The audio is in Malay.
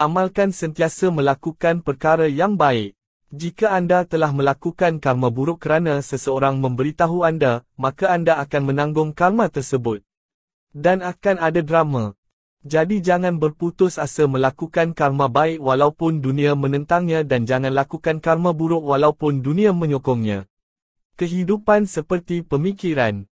amalkan sentiasa melakukan perkara yang baik. Jika anda telah melakukan karma buruk kerana seseorang memberitahu anda, maka anda akan menanggung karma tersebut. Dan akan ada drama. Jadi jangan berputus asa melakukan karma baik walaupun dunia menentangnya dan jangan lakukan karma buruk walaupun dunia menyokongnya. Kehidupan seperti pemikiran